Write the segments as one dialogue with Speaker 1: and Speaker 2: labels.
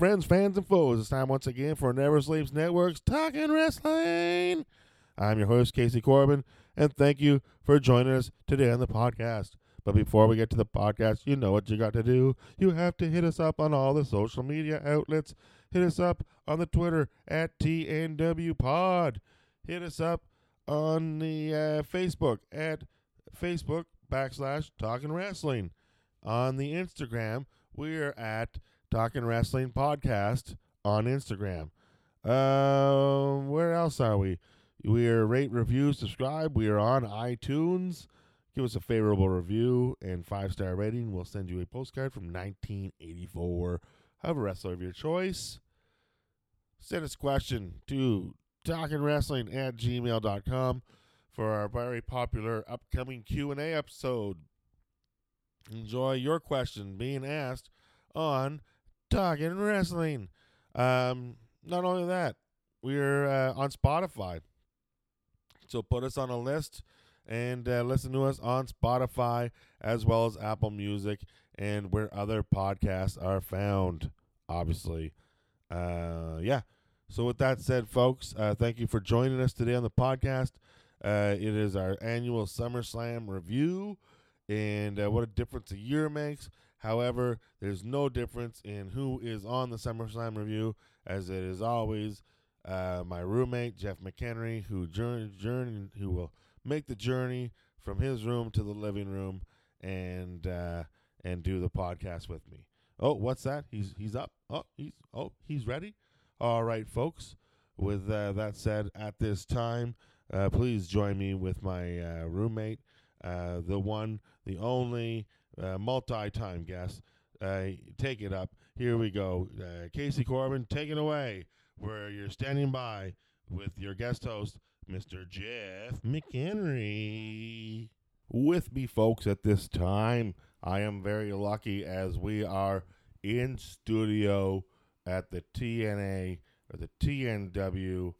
Speaker 1: Friends, fans, and foes. It's time once again for Never Sleeps Network's Talking Wrestling. I'm your host, Casey Corbin, and thank you for joining us today on the podcast. But before we get to the podcast, you know what you got to do. You have to hit us up on all the social media outlets. Hit us up on the Twitter at TNW Pod. Hit us up on the uh, Facebook at Facebook backslash Talking Wrestling. On the Instagram, we're at Talking Wrestling Podcast on Instagram. Um, where else are we? We are rate, review, subscribe. We are on iTunes. Give us a favorable review and five star rating. We'll send you a postcard from 1984. Have a wrestler of your choice. Send us a question to talkingwrestling at gmail.com for our very popular upcoming Q&A episode. Enjoy your question being asked on Talking Wrestling. Um, not only that, we're uh, on Spotify. So put us on a list and uh, listen to us on Spotify as well as Apple Music and where other podcasts are found, obviously. Uh, yeah. So with that said, folks, uh, thank you for joining us today on the podcast. Uh, it is our annual SummerSlam review, and uh, what a difference a year makes. However, there's no difference in who is on the SummerSlam review, as it is always uh, my roommate Jeff McHenry, who journey, journey who will make the journey from his room to the living room and uh, and do the podcast with me. Oh, what's that? He's he's up. Oh, he's oh he's ready. All right, folks. With uh, that said, at this time, uh, please join me with my uh, roommate, uh, the one, the only, uh, multi-time guest. Uh, take it up. Here we go. Uh, Casey Corbin, take it away. Where you're standing by with your guest host, Mr. Jeff McHenry. With me, folks, at this time, I am very lucky as we are in studio at the TNA or the TNW.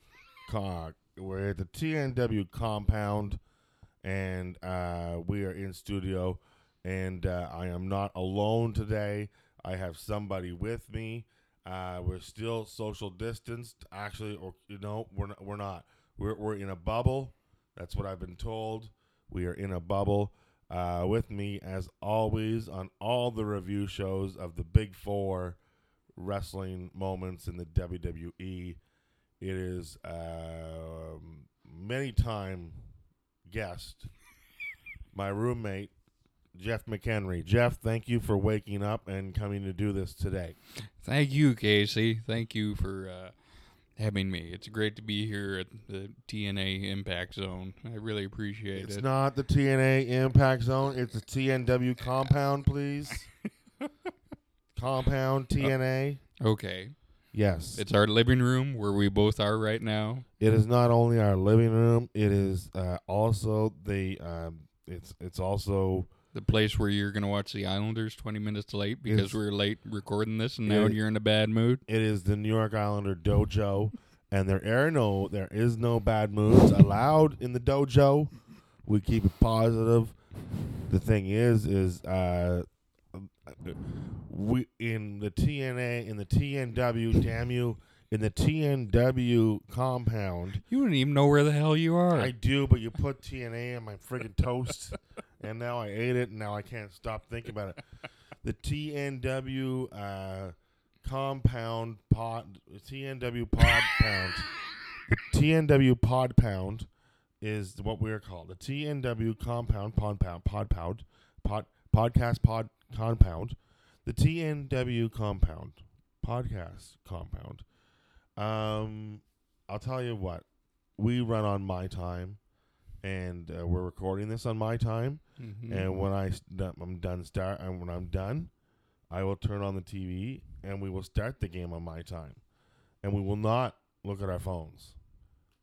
Speaker 1: Con- we're at the TNW compound, and uh, we are in studio. And uh, I am not alone today. I have somebody with me. Uh, we're still social distanced, actually, or you know, we're not, we're not. We're we're in a bubble. That's what I've been told. We are in a bubble. Uh, with me, as always, on all the review shows of the Big Four wrestling moments in the WWE, it is um many time guest, my roommate Jeff McHenry. Jeff, thank you for waking up and coming to do this today.
Speaker 2: Thank you, Casey. Thank you for uh, having me. It's great to be here at the TNA Impact Zone. I really appreciate
Speaker 1: It's
Speaker 2: it.
Speaker 1: It's not the TNA Impact Zone. It's the TNW compound, please. compound TNA.
Speaker 2: okay.
Speaker 1: Yes.
Speaker 2: It's our living room where we both are right now.
Speaker 1: It is not only our living room. It is uh, also the. Um, it's it's also
Speaker 2: The place where you're going to watch the Islanders 20 minutes late because
Speaker 1: It's-
Speaker 2: we were late recording this and now
Speaker 1: Yeah.
Speaker 2: you're in a bad mood.
Speaker 1: it is the New York Islander dojo, and there are no there is no bad moods allowed in the dojo. We keep it positive. The thing is, is uh, we in the TNA in the TNW, damn you, in the TNW compound.
Speaker 2: You don't even know where the hell you are.
Speaker 1: I do, but you put TNA on my friggin' toast, and now I ate it, and now I can't stop thinking about it. The TNW uh, compound pod, TNW pod pound, the TNW pod pound is what we're called. The TNW compound pod pound pod pound pod podcast pod compound. The TNW compound podcast compound. Um, I'll tell you what, we run on my time, and uh, we're recording this on my time.
Speaker 2: Mhm.
Speaker 1: And when I I'm done start, and when I'm done, I will turn on the TV and we will start the game on my time, and we will not look at our phones.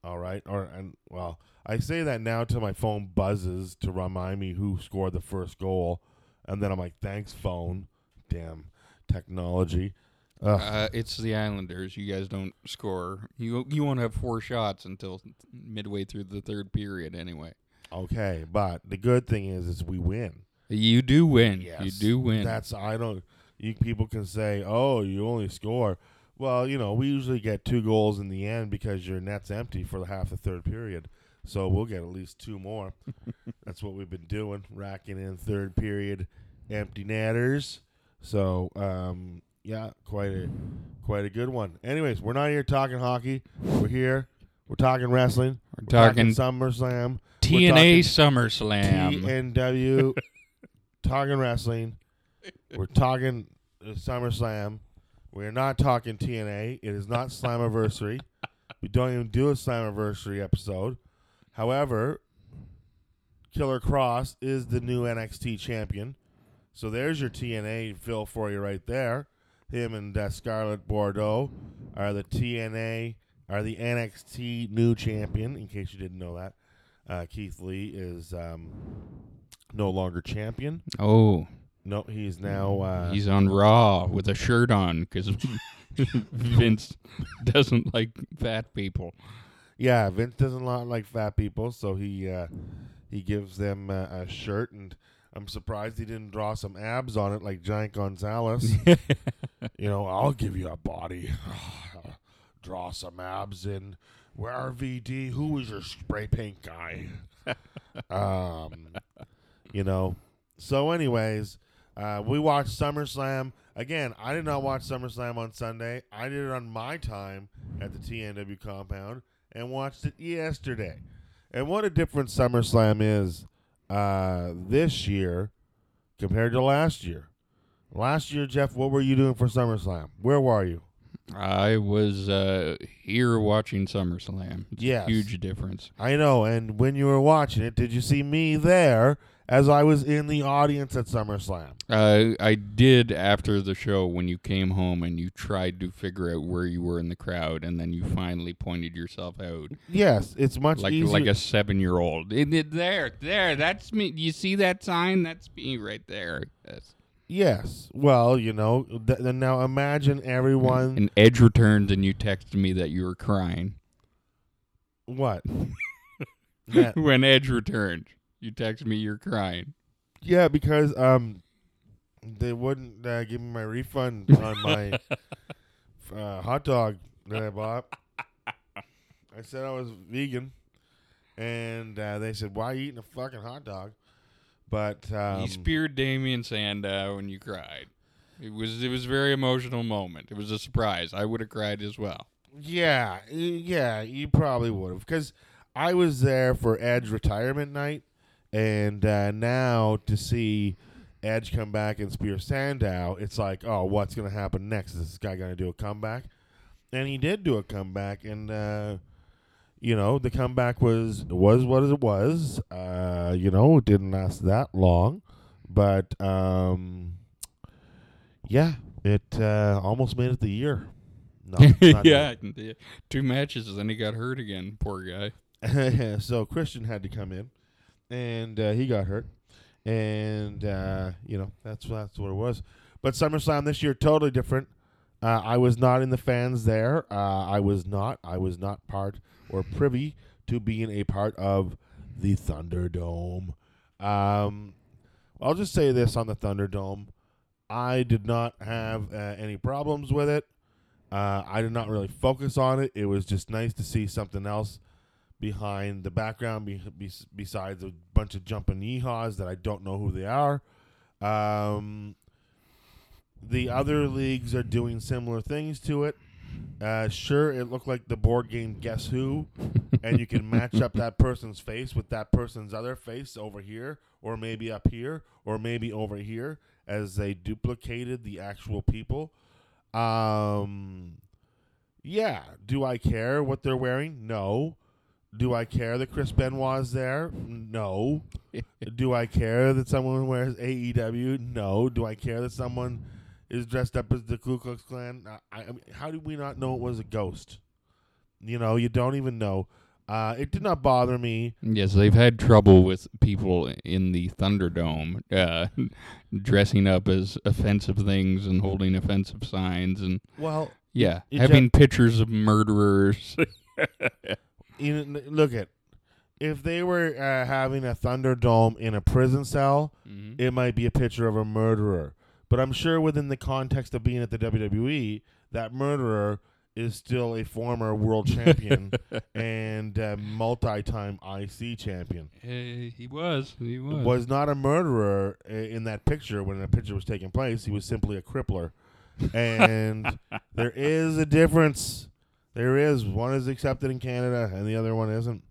Speaker 1: All right, or and well, I say that now till my phone buzzes to remind me who scored the first goal, and then I'm like, "Thanks, phone." Damn technology.
Speaker 2: Uh, it's the Islanders. You guys don't score. You you won't have four shots until midway through the third period anyway.
Speaker 1: okay, but the good thing is, is we win.
Speaker 2: You do win. You do win.
Speaker 1: That's I don't. You people can say, "Oh, you only score." Well, you know, we usually get two goals in the end because your net's empty for the half the third period. So we'll get at least two more. That's what we've been doing, racking in third period empty netters. So, um, yeah, quite a quite a good one. Anyways, we're not here talking hockey. We're here. We're talking wrestling.
Speaker 2: We're
Speaker 1: We're
Speaker 2: talking
Speaker 1: SummerSlam.
Speaker 2: TNA SummerSlam.
Speaker 1: TNW, talking wrestling. We're talking SummerSlam. We're not talking TNA. It is not Slammiversary. we don't even do a Slammiversary episode. However, Killer Kross is the new NXT champion. So there's your TNA fill for you right there. Him and uh, Scarlett Bordeaux are the TNA, are the NXT new champion, in case you didn't know that. Uh, Keith Lee is um, no longer champion.
Speaker 2: oh,
Speaker 1: No, he's now. Uh,
Speaker 2: he's on Raw with a shirt on because Vince doesn't like fat people.
Speaker 1: yeah, Vince doesn't like fat people, so he uh, he gives them uh, a shirt, and I'm surprised he didn't draw some abs on it like Giant Gonzalez. you know, I'll give you a body. Draw some abs in. Where RVD? Who was your spray paint guy? um, you know. So, anyways, uh, we watched SummerSlam again. I did not watch SummerSlam on Sunday. I did it on my time at the TNW compound and watched it yesterday. And what a difference SummerSlam is uh, this year compared to last year. Last year, Jeff, what were you doing for SummerSlam? Where were you?
Speaker 2: I was uh, here watching SummerSlam. It's
Speaker 1: Yes.
Speaker 2: a huge difference.
Speaker 1: I know. And when you were watching it, did you see me there as I was in the audience at SummerSlam?
Speaker 2: Uh, I did after the show when you came home and you tried to figure out where you were in the crowd, and then you finally pointed yourself out
Speaker 1: Yes, it's much
Speaker 2: like
Speaker 1: easier.
Speaker 2: like a seven year old. There, there, that's me. You see that sign? That's me right there. Yes.
Speaker 1: Yes. Well, you know. Th- then now imagine everyone.
Speaker 2: And Edge returns, and you texted me that you were crying
Speaker 1: what? That-
Speaker 2: when Edge returned. You texted me you're crying.
Speaker 1: yeah, because um, they wouldn't uh, give me my refund on my uh, hot dog that I bought. I said I was vegan, and uh, they said, "Why are you eating a fucking hot dog?" But um,
Speaker 2: you speared Damien Sandow and you cried. It was it was a very emotional moment. It was a surprise. I would have cried as well.
Speaker 1: Yeah, yeah, you probably would have because I was there for Edge retirement night, and uh, now to see Edge come back and spear Sandow, it's like, oh, what's gonna happen next? Is this guy gonna do a comeback? And he did do a comeback, and uh, you know the comeback was was what it was. Uh, you know, it didn't last that long, but um, yeah, it uh, almost made it the year. No,
Speaker 2: yeah, yeah, two matches, and then he got hurt again. Poor guy.
Speaker 1: so Christian had to come in, and uh, he got hurt, and uh, you know that's that's what it was. But SummerSlam this year totally different. Uh, I was not in the fans there. Uh, I was not. I was not part or privy to being a part of the Thunderdome. Um, I'll just say this on the Thunderdome: I did not have uh, any problems with it. Uh, I did not really focus on it. It was just nice to see something else behind the background be, be, besides a bunch of jumping yeehaws that I don't know who they are. Um, the other leagues are doing similar things to it. Uh, sure, it looked like the board game Guess Who, and you can match up that person's face with that person's other face over here, or maybe up here, or maybe over here, as they duplicated the actual people. Um, yeah. Do I care what they're wearing? No. Do I care that Chris Benoit's there? No. Do I care that someone wears AEW? No. Do I care that someone is dressed up as the Ku Klux Klan. I, I mean, how did we not know it was a ghost? You know, you don't even know. Uh, it did not bother me.
Speaker 2: Yes, they've had trouble with people in the Thunderdome uh, dressing up as offensive things and holding offensive signs and
Speaker 1: Well,
Speaker 2: yeah, having pictures of murderers.
Speaker 1: you know, look at if they were uh, having a Thunderdome in a prison cell,
Speaker 2: Mhm.
Speaker 1: it might be a picture of a murderer. But I'm sure within the context of being at the WWE, that murderer is still a former world champion and uh, multi-time IC champion.
Speaker 2: Eh, he was. He was.
Speaker 1: Was not a murderer i- in that picture when the picture was taking place. He was simply a crippler. And there is a difference. There is. One is accepted in Canada and the other one isn't.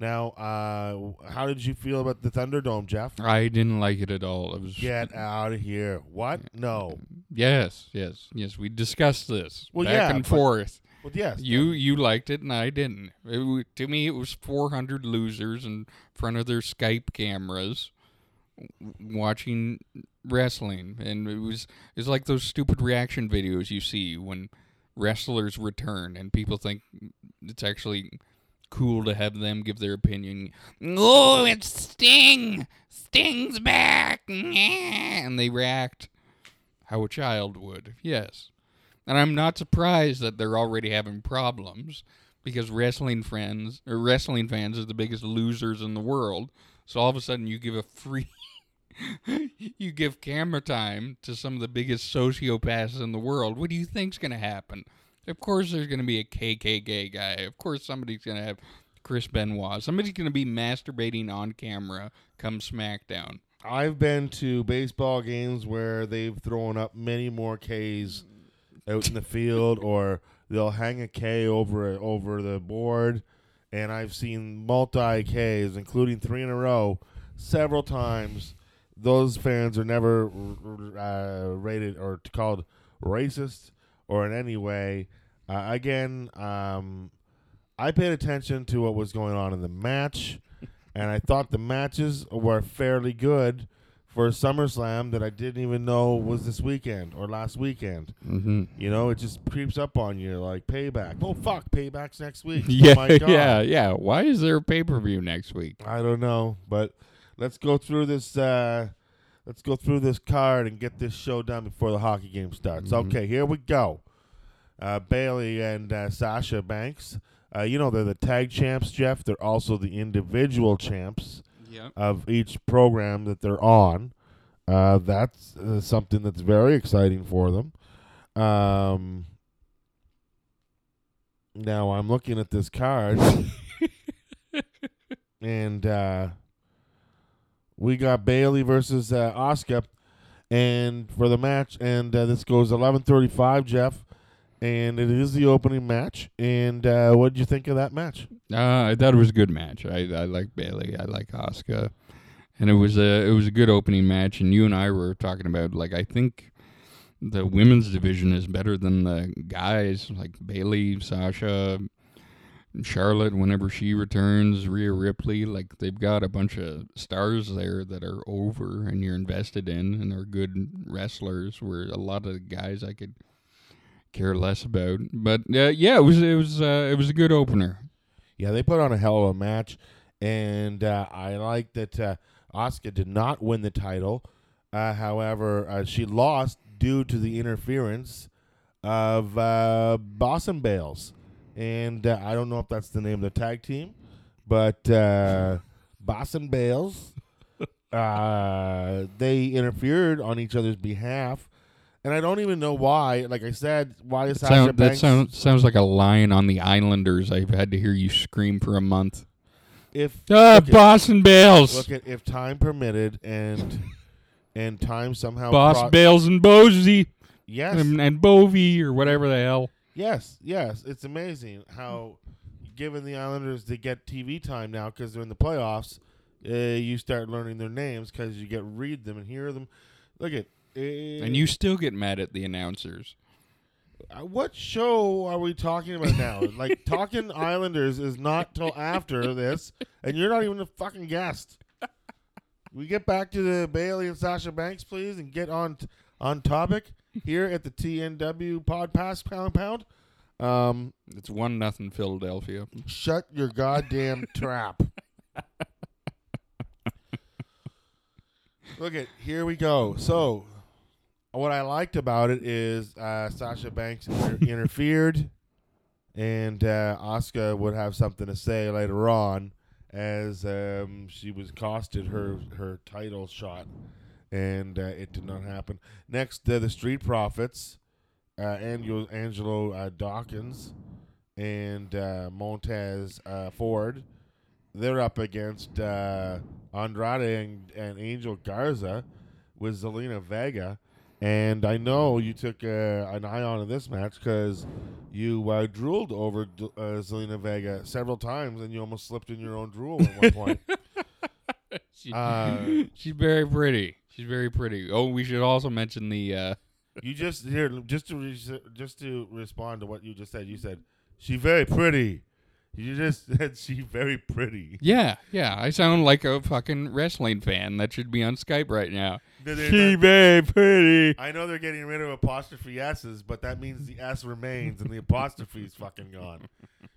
Speaker 1: Now, uh, how did you feel about the Thunderdome, Jeff?
Speaker 2: I didn't like it at all. It was
Speaker 1: Get out of here. What? No.
Speaker 2: Yes, yes, yes. We discussed this
Speaker 1: Well,
Speaker 2: back
Speaker 1: yeah,
Speaker 2: and
Speaker 1: but-
Speaker 2: forth.
Speaker 1: Well, yes.
Speaker 2: You you liked it and I didn't. It, to me, it was 400 losers in front of their Skype cameras watching wrestling, and it was it was like those stupid reaction videos you see when wrestlers return, and people think it's actually cool to have them give their opinion. Oh, it's Sting! Sting's back! And they react how a child would. Yes. And I'm not surprised that they're already having problems because wrestling friends or wrestling fans are the biggest losers in the world. So all of a sudden you give a free you give camera time to some of the biggest sociopaths in the world. What do you think's going to happen? Of course there's going to be a KKK guy. Of course somebody's going to have Chris Benoit. Somebody's going to be masturbating on camera come SmackDown.
Speaker 1: I've been to baseball games where they've thrown up many more Ks out in the field, or they'll hang a K over over the board, and I've seen multi Ks, including three in a row, several times. Those fans are never uh, rated or called racist or in any way. Uh, again, um, I paid attention to what was going on in the match, and I thought the matches were fairly good for a SummerSlam that I didn't even know was this weekend or last weekend.
Speaker 2: Mm-hmm.
Speaker 1: You know, it just creeps up on you like payback. Oh fuck, payback's next week.
Speaker 2: Yeah,
Speaker 1: oh my God.
Speaker 2: yeah, yeah. Why is there a pay per view next week?
Speaker 1: I don't know, but let's go through this. Uh, let's go through this card and get this show done before the hockey game starts.
Speaker 2: Mhm.
Speaker 1: Okay, here we go. Uh, Bayley and uh, Sasha Banks. Uh, you know they're the tag champs, Jeff. They're also the individual champs
Speaker 2: Yep.
Speaker 1: of each program that they're on. Uh, that's uh, something that's very exciting for them. Um, now I'm looking at this card, and uh, we got Bayley versus uh, Asuka, and for the match, and uh, this goes 11:35, Jeff, and it is the opening match. And uh, what did you think of that match?
Speaker 2: Uh, I thought it was a good match. I I like Bayley. I like Asuka, and it was a it was a good opening match. And you and I were talking about like I think the women's division is better than the guys. Like Bayley, Sasha, Charlotte. Whenever she returns, Rhea Ripley. Like they've got a bunch of stars there that are over and you're invested in and are good wrestlers. Where a lot of the guys I could care less about. But uh, yeah, it was it was uh, it was a good opener.
Speaker 1: Yeah, they put on a hell of a match, and uh, I like that uh, Asuka did not win the title. Uh, however, uh, she lost due to the interference of uh, Boston Bales, and uh, I don't know if that's the name of the tag team, but uh, and Bales, uh, they interfered on each other's behalf. And I don't even know why. Like I said, why is Sasha
Speaker 2: Sound, that
Speaker 1: Banks?
Speaker 2: sounds sounds like a line on the Islanders. I've had to hear you scream for a month.
Speaker 1: if
Speaker 2: Ah,
Speaker 1: at-
Speaker 2: Boston Bales,
Speaker 1: Look at if time permitted and and time somehow
Speaker 2: Boss
Speaker 1: pro-
Speaker 2: Bales and Bosey
Speaker 1: yes
Speaker 2: and, and Bovey or whatever the hell.
Speaker 1: Yes yes it's amazing how given the Islanders they get TV time now because they're in the playoffs uh, you start learning their names because you get read them and hear them look at uh,
Speaker 2: And you still get mad at the announcers.
Speaker 1: uh, what show are we talking about now like talking Islanders is not till after this and you're not even a fucking guest we get back to the Bayley and Sasha Banks, please, and get on t- on topic. Here at the TNW Pod Pass Compound. Um,
Speaker 2: It's one nothing Philadelphia.
Speaker 1: shut your goddamn trap. Look at here we go. So, what I liked about it is uh, Sasha Banks inter- interfered, and uh, Asuka would have something to say later on, as um, she was costed her her title shot, and uh, it did not happen. Next, uh, the Street Profits, uh, Angelo, Angelo uh, Dawkins, and uh, Montez uh, Ford. They're up against uh, Andrade and, and Angel Garza with Zelina Vega. And I know you took uh, an eye on in this match because you uh, drooled over D- uh, Zelina Vega several times, and you almost slipped in your own drool at one point.
Speaker 2: She, she's very pretty. She's very pretty. Oh, we should also mention the. Uh,
Speaker 1: you just here just to re- just to respond to what you just said. You said she very pretty. You just said she very pretty.
Speaker 2: yeah, yeah. I sound like a fucking wrestling fan that should be on Skype right now.
Speaker 1: No,
Speaker 2: She
Speaker 1: not-
Speaker 2: very pretty.
Speaker 1: I know they're getting rid of apostrophe s's, but that means the s remains and the apostrophe is fucking gone.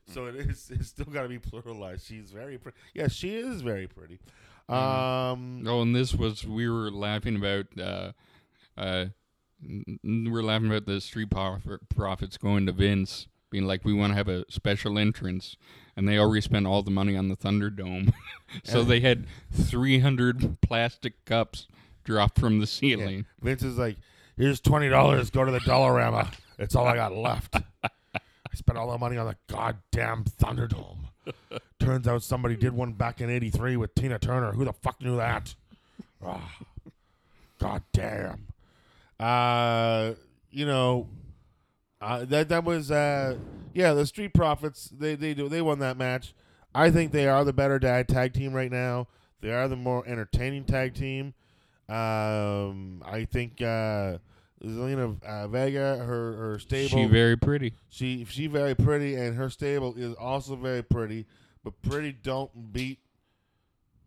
Speaker 1: So it is. It's still got to be pluralized. She's very pretty. Yes, she is very pretty. Um,
Speaker 2: Oh, and this was we were laughing about. Uh, uh, n- n- we were laughing about the street profit, profits going to Vince, being like, "We want to have a special entrance," and they already spent all the money on the Thunderdome, so they had three hundred plastic cups dropped from the
Speaker 1: yeah.
Speaker 2: ceiling.
Speaker 1: Vince is like, "Here's twenty dollars. Go to the Dollarama. It's all I got left. I spent all the money on the goddamn Thunderdome. Turns out somebody did one back in '83 with Tina Turner. Who the fuck knew that? Ah, God damn. Uh, you know, uh, that that was uh, yeah. The Street Profits they they do they won that match. I think they are the better tag tag team right now. They are the more entertaining tag team. Um, I think uh, Zelina uh, Vega, her her stable,
Speaker 2: She very pretty.
Speaker 1: she she very pretty, and her stable is also very pretty. But pretty don't beat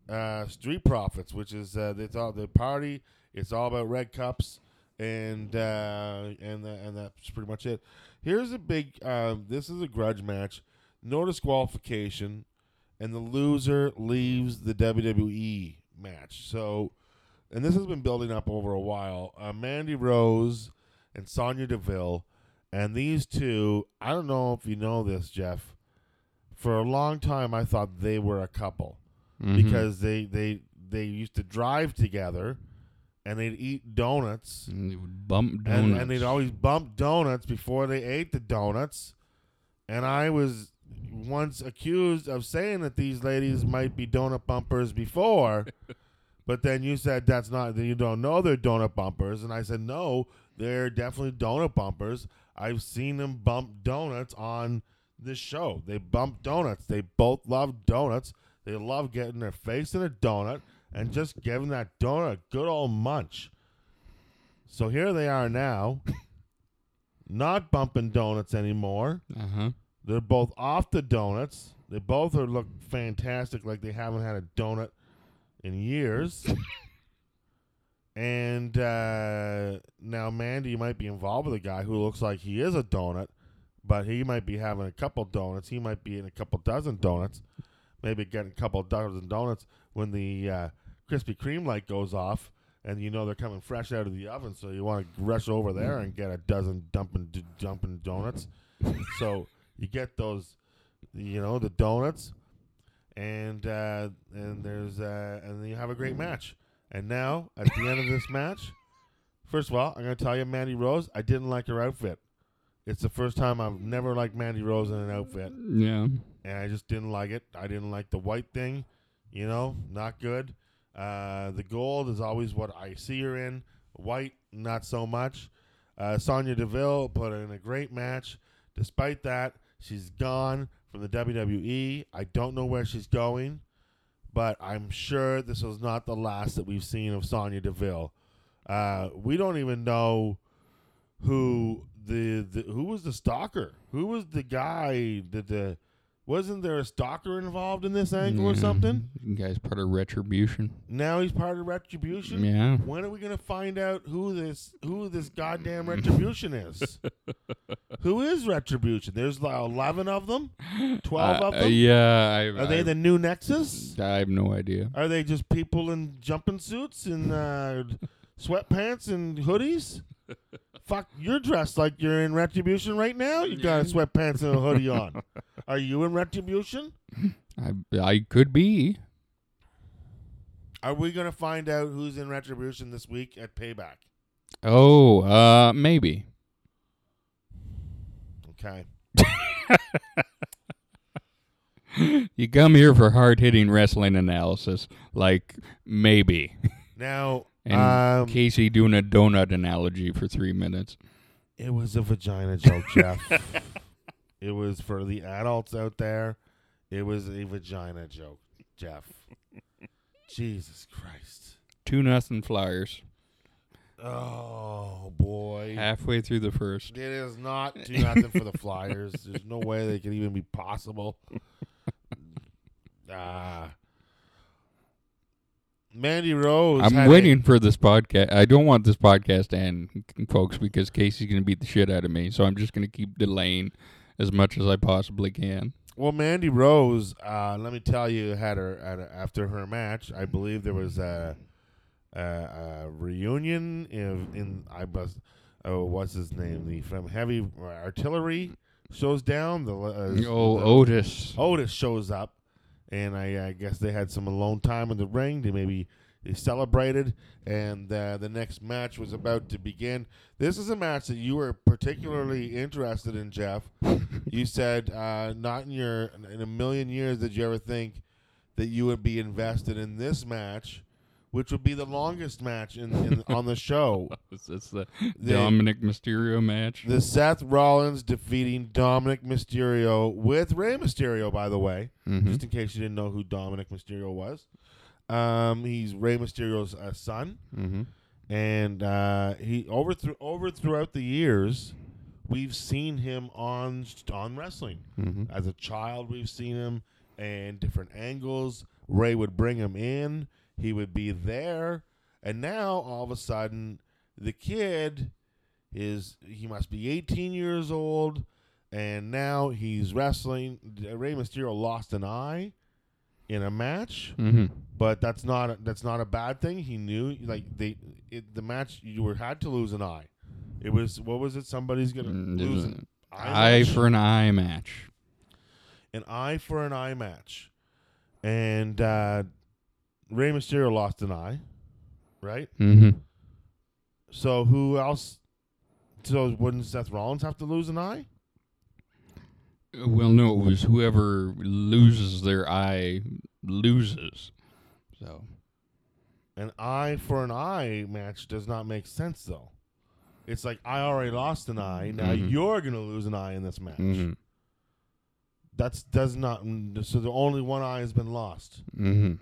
Speaker 1: uh, Street Profits, which is uh, it's the party. It's all about red cups, and uh, and tha- and that's pretty much it. Here's a big. Um, this is a grudge match, no disqualification, and the loser leaves the WWE match. So, and this has been building up over a while. Uh, Mandy Rose and Sonya Deville. And these two, I don't know if you know this, Jeff. For a long time, I thought they were a couple
Speaker 2: Mhm.
Speaker 1: because they they they used to drive together, and they'd eat donuts,
Speaker 2: And they would bump donuts.
Speaker 1: and, and they'd always bump donuts before they ate the donuts. And I was once accused of saying that these ladies might be donut bumpers before, but then you said that's not that you don't know they're donut bumpers, and I said no, they're definitely donut bumpers. I've seen them bump donuts on this show. They bump donuts. They both love donuts. They love getting their face in a donut and just giving that donut a good old munch. So here they are now, not bumping donuts anymore.
Speaker 2: Uh huh.
Speaker 1: They're both off the donuts. They both are look fantastic, like they haven't had a donut in years. and uh, now Mandy might be involved with a guy who looks like he is a donut, but he might be having a couple donuts. He might be in a couple dozen donuts, maybe getting a couple dozen donuts when the uh, Krispy Kreme light goes off. And you know they're coming fresh out of the oven, so you want to rush over there and get a dozen dumping d- dumping donuts. so you get those, you know, the donuts, and uh, and there's uh, and then you have a great match. And now at the end of this match, first of all, I'm gonna tell you, Mandy Rose, I didn't like her outfit. It's the first time I've never liked Mandy Rose in an outfit,
Speaker 2: Yeah.
Speaker 1: and I just didn't like it. I didn't like the white thing, you know, not good. Uh, the gold is always what I see her in. White, not so much. Uh, Sonya Deville put in a great match. Despite that, she's gone from the WWE. I don't know where she's going, but I'm sure this was not the last that we've seen of Sonya Deville. Uh, we don't even know who the, the who was the stalker. Who was the guy that the Wasn't there a stalker involved in this angle or something?
Speaker 2: You guys part of retribution.
Speaker 1: Now he's part of retribution.
Speaker 2: Yeah.
Speaker 1: When are we gonna find out who this who this goddamn retribution is? who is retribution? There's like eleven of them, twelve
Speaker 2: Uh,
Speaker 1: of
Speaker 2: uh,
Speaker 1: them.
Speaker 2: yeah. I,
Speaker 1: Are they
Speaker 2: I,
Speaker 1: the new Nexus?
Speaker 2: I have no idea.
Speaker 1: Are they just people in jumping suits and uh, sweatpants and hoodies? Fuck, you're dressed like you're in retribution right now. You got a sweatpants and a hoodie on. Are you in retribution?
Speaker 2: I I could be.
Speaker 1: Are we gonna find out who's in retribution this week at Payback?
Speaker 2: Oh, uh, maybe.
Speaker 1: Okay.
Speaker 2: You come here for hard hitting wrestling analysis, like maybe.
Speaker 1: Now,
Speaker 2: And
Speaker 1: um,
Speaker 2: Casey doing a donut analogy for three minutes.
Speaker 1: it was a vagina joke, Jeff. it was for the adults out there. It was a vagina joke, Jeff. Jesus Christ.
Speaker 2: Two nothing Flyers.
Speaker 1: Oh boy.
Speaker 2: Halfway through the first.
Speaker 1: It is not two nothing for the Flyers. There's no way they can even be possible. Ah. Mandy Rose.
Speaker 2: I'm
Speaker 1: had a-
Speaker 2: waiting for this podcast. I don't want this podcast to end, folks, because Casey's going to beat the shit out of me. So I'm just going to keep delaying as much as I possibly can.
Speaker 1: well, Mandy Rose. Uh, let me tell you, had her had a, after her match. I believe there was a, a, a reunion in, in I was. Oh, what's his name? The from Heavy Artillery shows down. The uh,
Speaker 2: Oh,
Speaker 1: the-
Speaker 2: Otis.
Speaker 1: Otis shows up, and I, I guess they had some alone time in the ring. They maybe they celebrated, and uh, the next match was about to begin. This is a match that you were particularly interested in, Jeff. you said uh, not in your in a million years did you ever think that you would be invested in this match, which would be the longest match in, in on the show.
Speaker 2: It's, it's the
Speaker 1: The-
Speaker 2: Dominik Mysterio match.
Speaker 1: The Seth Rollins defeating Dominik Mysterio with Rey Mysterio, by the way.
Speaker 2: Mhm.
Speaker 1: just in case you didn't know who Dominik Mysterio was. Um, he's Rey Mysterio's uh, son,
Speaker 2: Mhm.
Speaker 1: and uh, he over through over throughout the years, we've seen him on on wrestling.
Speaker 2: Mhm.
Speaker 1: As a child, we've seen him in different angles. Rey would bring him in. He would be there, and now all of a sudden, the kid is he must be 18 years old, and now he's wrestling. Rey Mysterio lost an eye in a match,
Speaker 2: Mhm.
Speaker 1: but that's not that's not a bad thing. He knew like they it, the match you were had to lose an eye. It was what was it? Somebody's gonna
Speaker 2: Mm,
Speaker 1: lose an eye,
Speaker 2: Eye for an eye match.
Speaker 1: an eye for an eye match, and uh, Rey Mysterio lost an eye, right?
Speaker 2: Mm-hmm.
Speaker 1: So who else? So wouldn't Seth Rollins have to lose an eye?
Speaker 2: Well, no, it was whoever loses their eye loses. So
Speaker 1: An eye for an eye match does not make sense though. It's like I already lost an eye. Now
Speaker 2: Mhm.
Speaker 1: you're gonna lose an eye in this match.
Speaker 2: Mhm.
Speaker 1: That's does not. So the only one eye has been lost.
Speaker 2: Mhm.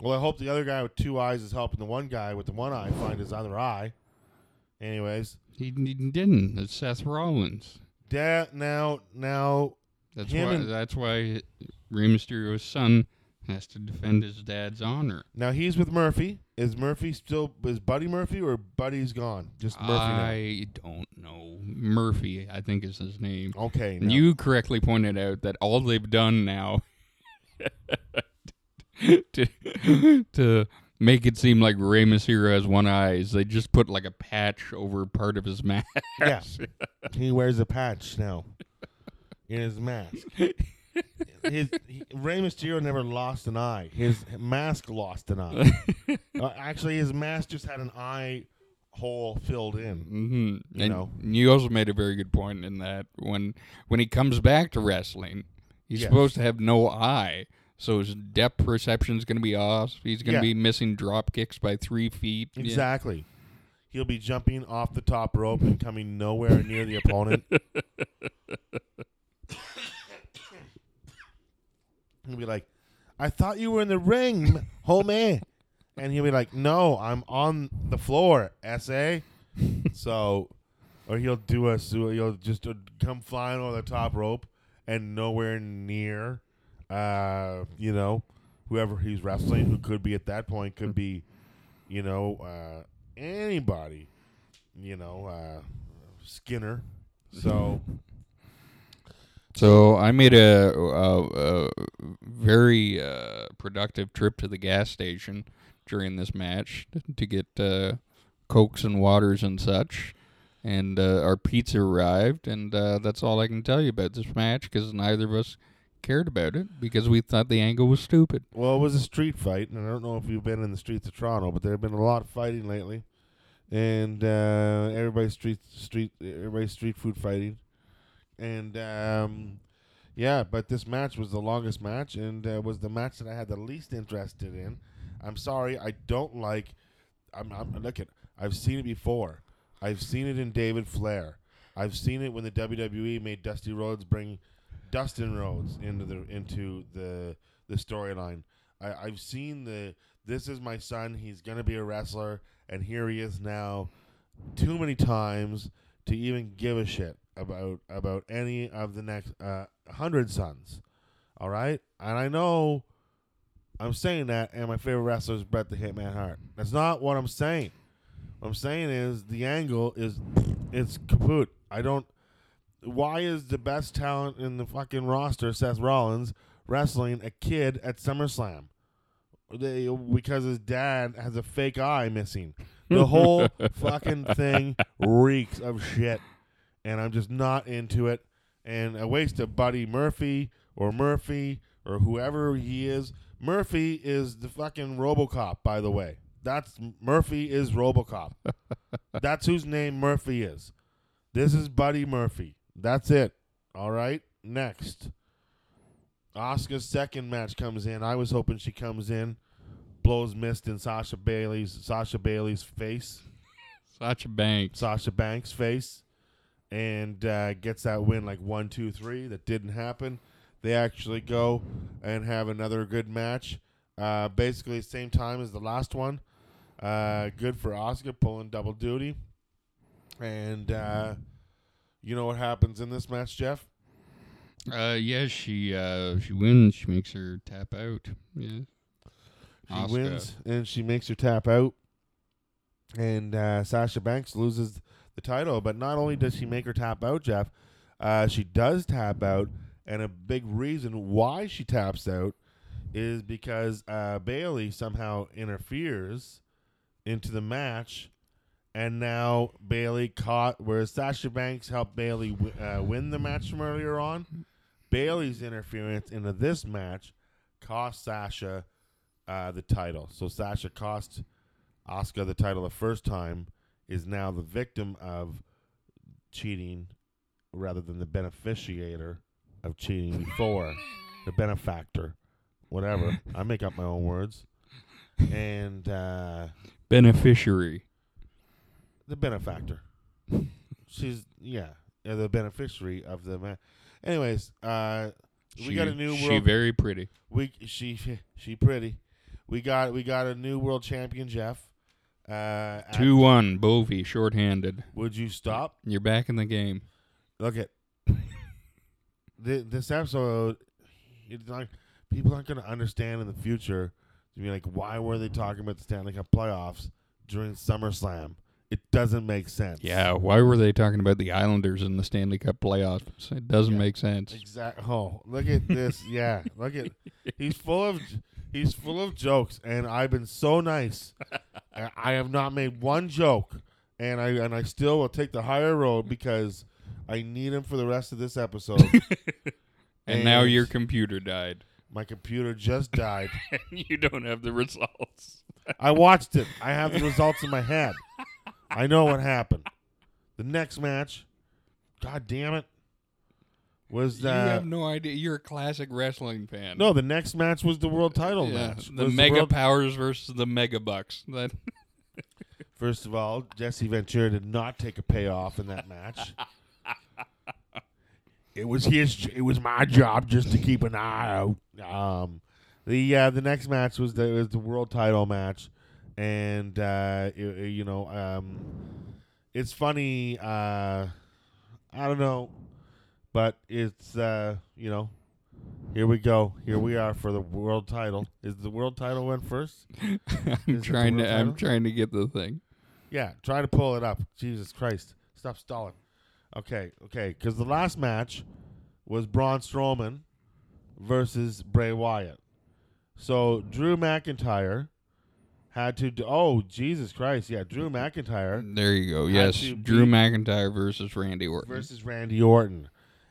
Speaker 1: Well, I hope the other guy with two eyes is helping the one guy with the one eye find his other eye. Anyways,
Speaker 2: He, he didn't. It's Seth Rollins.
Speaker 1: Dad, now, now,
Speaker 2: That's why.
Speaker 1: and-
Speaker 2: that's why Rey Mysterio's son has to defend his dad's honor.
Speaker 1: now he's with Murphy. Is Murphy still is Buddy Murphy or Buddy's gone? Just Murphy
Speaker 2: I don't know. Murphy, I think is his name.
Speaker 1: Okay, now.
Speaker 2: You correctly pointed out that all they've done now to to make it seem like Rey Mysterio has one eye they just put like a patch over part of his mask.
Speaker 1: Yeah. he wears a patch now in his mask. His he, Rey Mysterio never lost an eye. His mask lost an eye. uh, actually, his mask just had an eye hole filled in.
Speaker 2: hmm
Speaker 1: You
Speaker 2: and
Speaker 1: know.
Speaker 2: you also made a very good point in that when when he comes back to wrestling, he's
Speaker 1: Yes.
Speaker 2: supposed to have no eye. So his depth perception is going to be off. He's going to
Speaker 1: Yeah.
Speaker 2: be missing drop kicks by three feet. Yeah.
Speaker 1: Exactly. He'll be jumping off the top rope and coming nowhere near the opponent. He'll be like, I thought you were in the ring, homie. And he'll be like, No, I'm on the floor, SA. so, or he'll do a, he'll just come flying over the top rope and nowhere near, uh, you know, whoever he's wrestling, who could be at that point, could be, you know, uh, anybody, you know, uh, Skinner. So
Speaker 2: So I made a, a, a very uh, productive trip to the gas station during this match to get uh, cokes and waters and such. And uh, our pizza arrived, and uh, that's all I can tell you about this match because neither of us cared about it because we thought the angle was stupid.
Speaker 1: Well, it was a street fight, and I don't know if you've been in the streets of Toronto, but there have been a lot of fighting lately, and uh, everybody's street street everybody's street food fighting, and um, yeah. But this match was the longest match, and uh, was the match that I had the least interested in. I'm sorry, I don't like. I'm, I'm look at. I've seen it before. I've seen it in David Flair. I've seen it when the WWE made Dusty Rhodes bring Dustin Rhodes into the into the the storyline. I've seen the this is my son. He's gonna be a wrestler, and here he is now. Too many times to even give a shit about about any of the next uh, hundred sons. All right, and I know I'm saying that, and my favorite wrestler is Bret the Hitman Hart. That's not what I'm saying. What I'm saying is the angle is it's kaput. I don't. Why is the best talent in the fucking roster, Seth Rollins, wrestling a kid at SummerSlam? They, because his dad has a fake eye missing. The whole fucking thing reeks of shit, and I'm just not into it. And a waste of Buddy Murphy or Murphy or whoever he is. Murphy is the fucking RoboCop, by the way. That's Murphy is RoboCop. That's whose name Murphy is. This is Buddy Murphy. That's it. All right. Next. Asuka's second match comes in. I was hoping she comes in, blows mist in Sasha Bayley's Sasha Bayley's face,
Speaker 2: Sasha Banks.
Speaker 1: Sasha Banks' face, and uh, gets that win like one, two, three. That didn't happen. They actually go and have another good match. Uh, basically, same time as the last one. Uh, good for Asuka pulling double duty. And uh, you know what happens in this match, Jeff?
Speaker 2: Uh, yeah, she uh she wins. She makes her tap out. Yeah.
Speaker 1: She
Speaker 2: Asuka.
Speaker 1: wins and she makes her tap out. And uh, Sasha Banks loses the title. But not only does she make her tap out, Jeff, uh, she does tap out. And a big reason why she taps out is because uh, Bayley somehow interferes into the match. And now Bayley caught, whereas Sasha Banks helped Bayley w- uh, win the match from earlier on. Bayley's interference into this match cost Sasha uh, the title. So Sasha cost Asuka the title the first time, is now the victim of cheating rather than the beneficiator of cheating before, the benefactor, whatever. I make up my own words. And uh,
Speaker 2: Beneficiary.
Speaker 1: The benefactor. She's yeah, yeah, the beneficiary of the man. Anyways, uh, we got a new
Speaker 2: She
Speaker 1: world.
Speaker 2: very pretty.
Speaker 1: we she she pretty. We got we got a new world champion, Jeff. Uh,
Speaker 2: Two one. Bovey shorthanded.
Speaker 1: Would you stop?
Speaker 2: You're back in the game.
Speaker 1: Look at Th- this episode. It's like people aren't going to understand in the future. To be like, why were they talking about the Stanley Cup playoffs during SummerSlam? It doesn't make sense.
Speaker 2: Yeah. Why were they talking about the Islanders in the Stanley Cup playoffs? It doesn't
Speaker 1: Yeah.
Speaker 2: make sense.
Speaker 1: Exact. Oh, look at this. yeah, look at. He's full of. He's full of jokes, and I've been so nice. I, I have not made one joke, and I and I still will take the higher road because I need him for the rest of this episode.
Speaker 2: And now your computer died.
Speaker 1: My computer just died.
Speaker 2: And you don't have the results.
Speaker 1: I watched it. I have the results in my head. I know what happened. The next match, god damn it, was
Speaker 2: that.
Speaker 1: you
Speaker 2: have no idea. You're a classic wrestling fan.
Speaker 1: no. The next match was the world title
Speaker 2: Yeah,
Speaker 1: match.
Speaker 2: the
Speaker 1: Was
Speaker 2: Mega
Speaker 1: world-
Speaker 2: Powers versus the Mega Bucks. That
Speaker 1: First of all, Jesse Ventura did not take a payoff in that match. it was his. It was my job just to keep an eye out. Um, the uh, the next match was the was the world title match, and uh, you know, um, it's funny. Uh, I don't know. but it's uh, you know, here we go. Here we are for the world title. Is the world title went first?
Speaker 2: I'm trying to.
Speaker 1: world
Speaker 2: I'm trying to get the thing.
Speaker 1: Yeah, try to pull it up. Jesus Christ, stop stalling. Okay, okay, because the last match was Braun Strowman versus Bray Wyatt. So Drew McIntyre had to. Do, oh Jesus Christ! Yeah, Drew McIntyre
Speaker 2: There you go. Yes,
Speaker 1: to
Speaker 2: Drew
Speaker 1: beat-
Speaker 2: McIntyre versus Randy Orton.
Speaker 1: versus Randy Orton.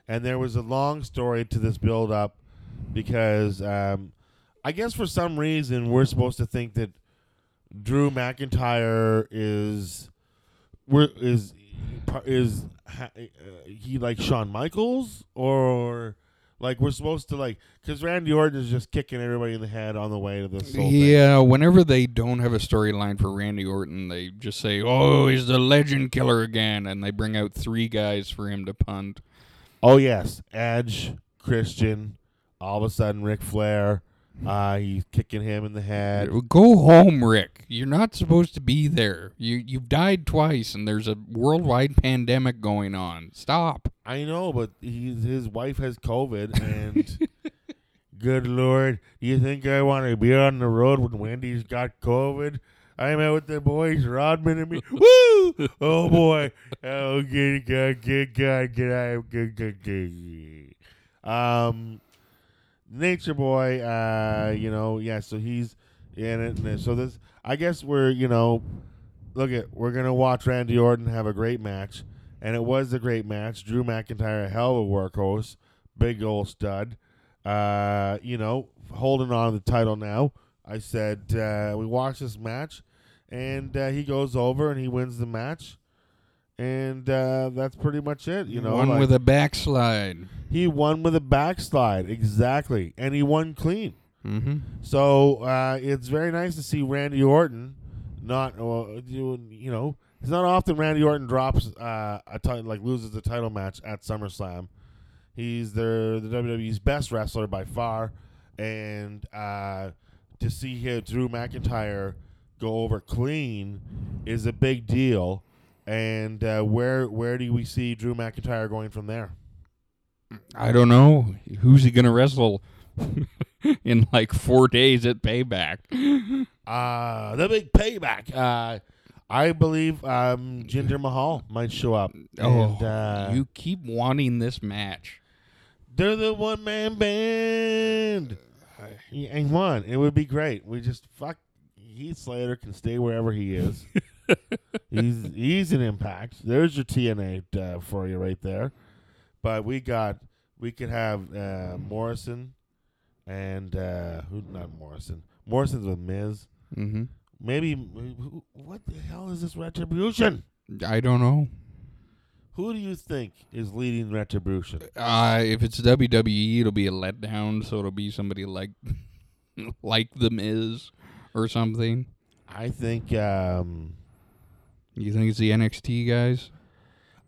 Speaker 1: And there was a long story to this build up because um, I guess for some reason we're supposed to think that Drew McIntyre is we're, is is ha- uh, he like Shawn Michaels or like we're supposed to like because Randy Orton is just kicking everybody in the head on the way to this whole thing.
Speaker 2: Yeah, whenever they don't have a storyline for Randy Orton, they just say, "Oh, he's the legend killer again," and they bring out three guys for him to punt.
Speaker 1: Oh yes, Edge, Christian, all of a sudden Ric Flair, uh, he's kicking him in the head.
Speaker 2: Go home, Rick. You're not supposed to be there. You you've died twice, and there's a worldwide pandemic going on. Stop.
Speaker 1: I know, but he's, his wife has COVID, and good lord, do you think I want to be on the road when Wendy's got COVID? I'm out with the boys, Rodman and me. Woo! Oh boy! Oh, good God, good God, get out, good, good, good. Um, Nature Boy, uh, you know, yeah. So he's in it, so this, I guess we're, you know, look at, we're gonna watch Randy Orton have a great match and it was a great match. Drew McIntyre, a hell of a workhorse, big old stud. Uh, you know, holding on to the title now. I said uh, we watched this match, and uh, he goes over and he wins the match, and uh, that's pretty much it. You know,
Speaker 2: one
Speaker 1: like,
Speaker 2: with a backslide.
Speaker 1: he won with a backslide exactly, and he won clean.
Speaker 2: Mm-hmm.
Speaker 1: So uh, it's very nice to see Randy Orton not uh, doing, you know, it's not often Randy Orton drops uh, a title like loses a title match at SummerSlam. He's the the WWE's best wrestler by far, and uh, to see here Drew McIntyre go over clean is a big deal. And uh, where where do we see Drew McIntyre going from there?
Speaker 2: I don't know. Who's he gonna wrestle in like four days at Payback?
Speaker 1: Uh, the big payback. Uh, I believe um, Jinder Mahal might show up. and, uh,
Speaker 2: Oh, you keep wanting this match.
Speaker 1: they're the one man band. He ain't one. It would be great. We just fuck. Heath Slater can stay wherever he is. he's he's an impact. There's your TNA uh, for you right there. But we got we could have uh, Morrison and uh, who not Morrison. Morrison's with Miz.
Speaker 2: Mm-hmm.
Speaker 1: Maybe who- what the hell is this retribution?
Speaker 2: I don't know.
Speaker 1: Who do you think is leading retribution?
Speaker 2: Uh, if it's WWE, it'll be a letdown. So it'll be somebody like like the Miz or something.
Speaker 1: I think um,
Speaker 2: You think it's the NXT guys?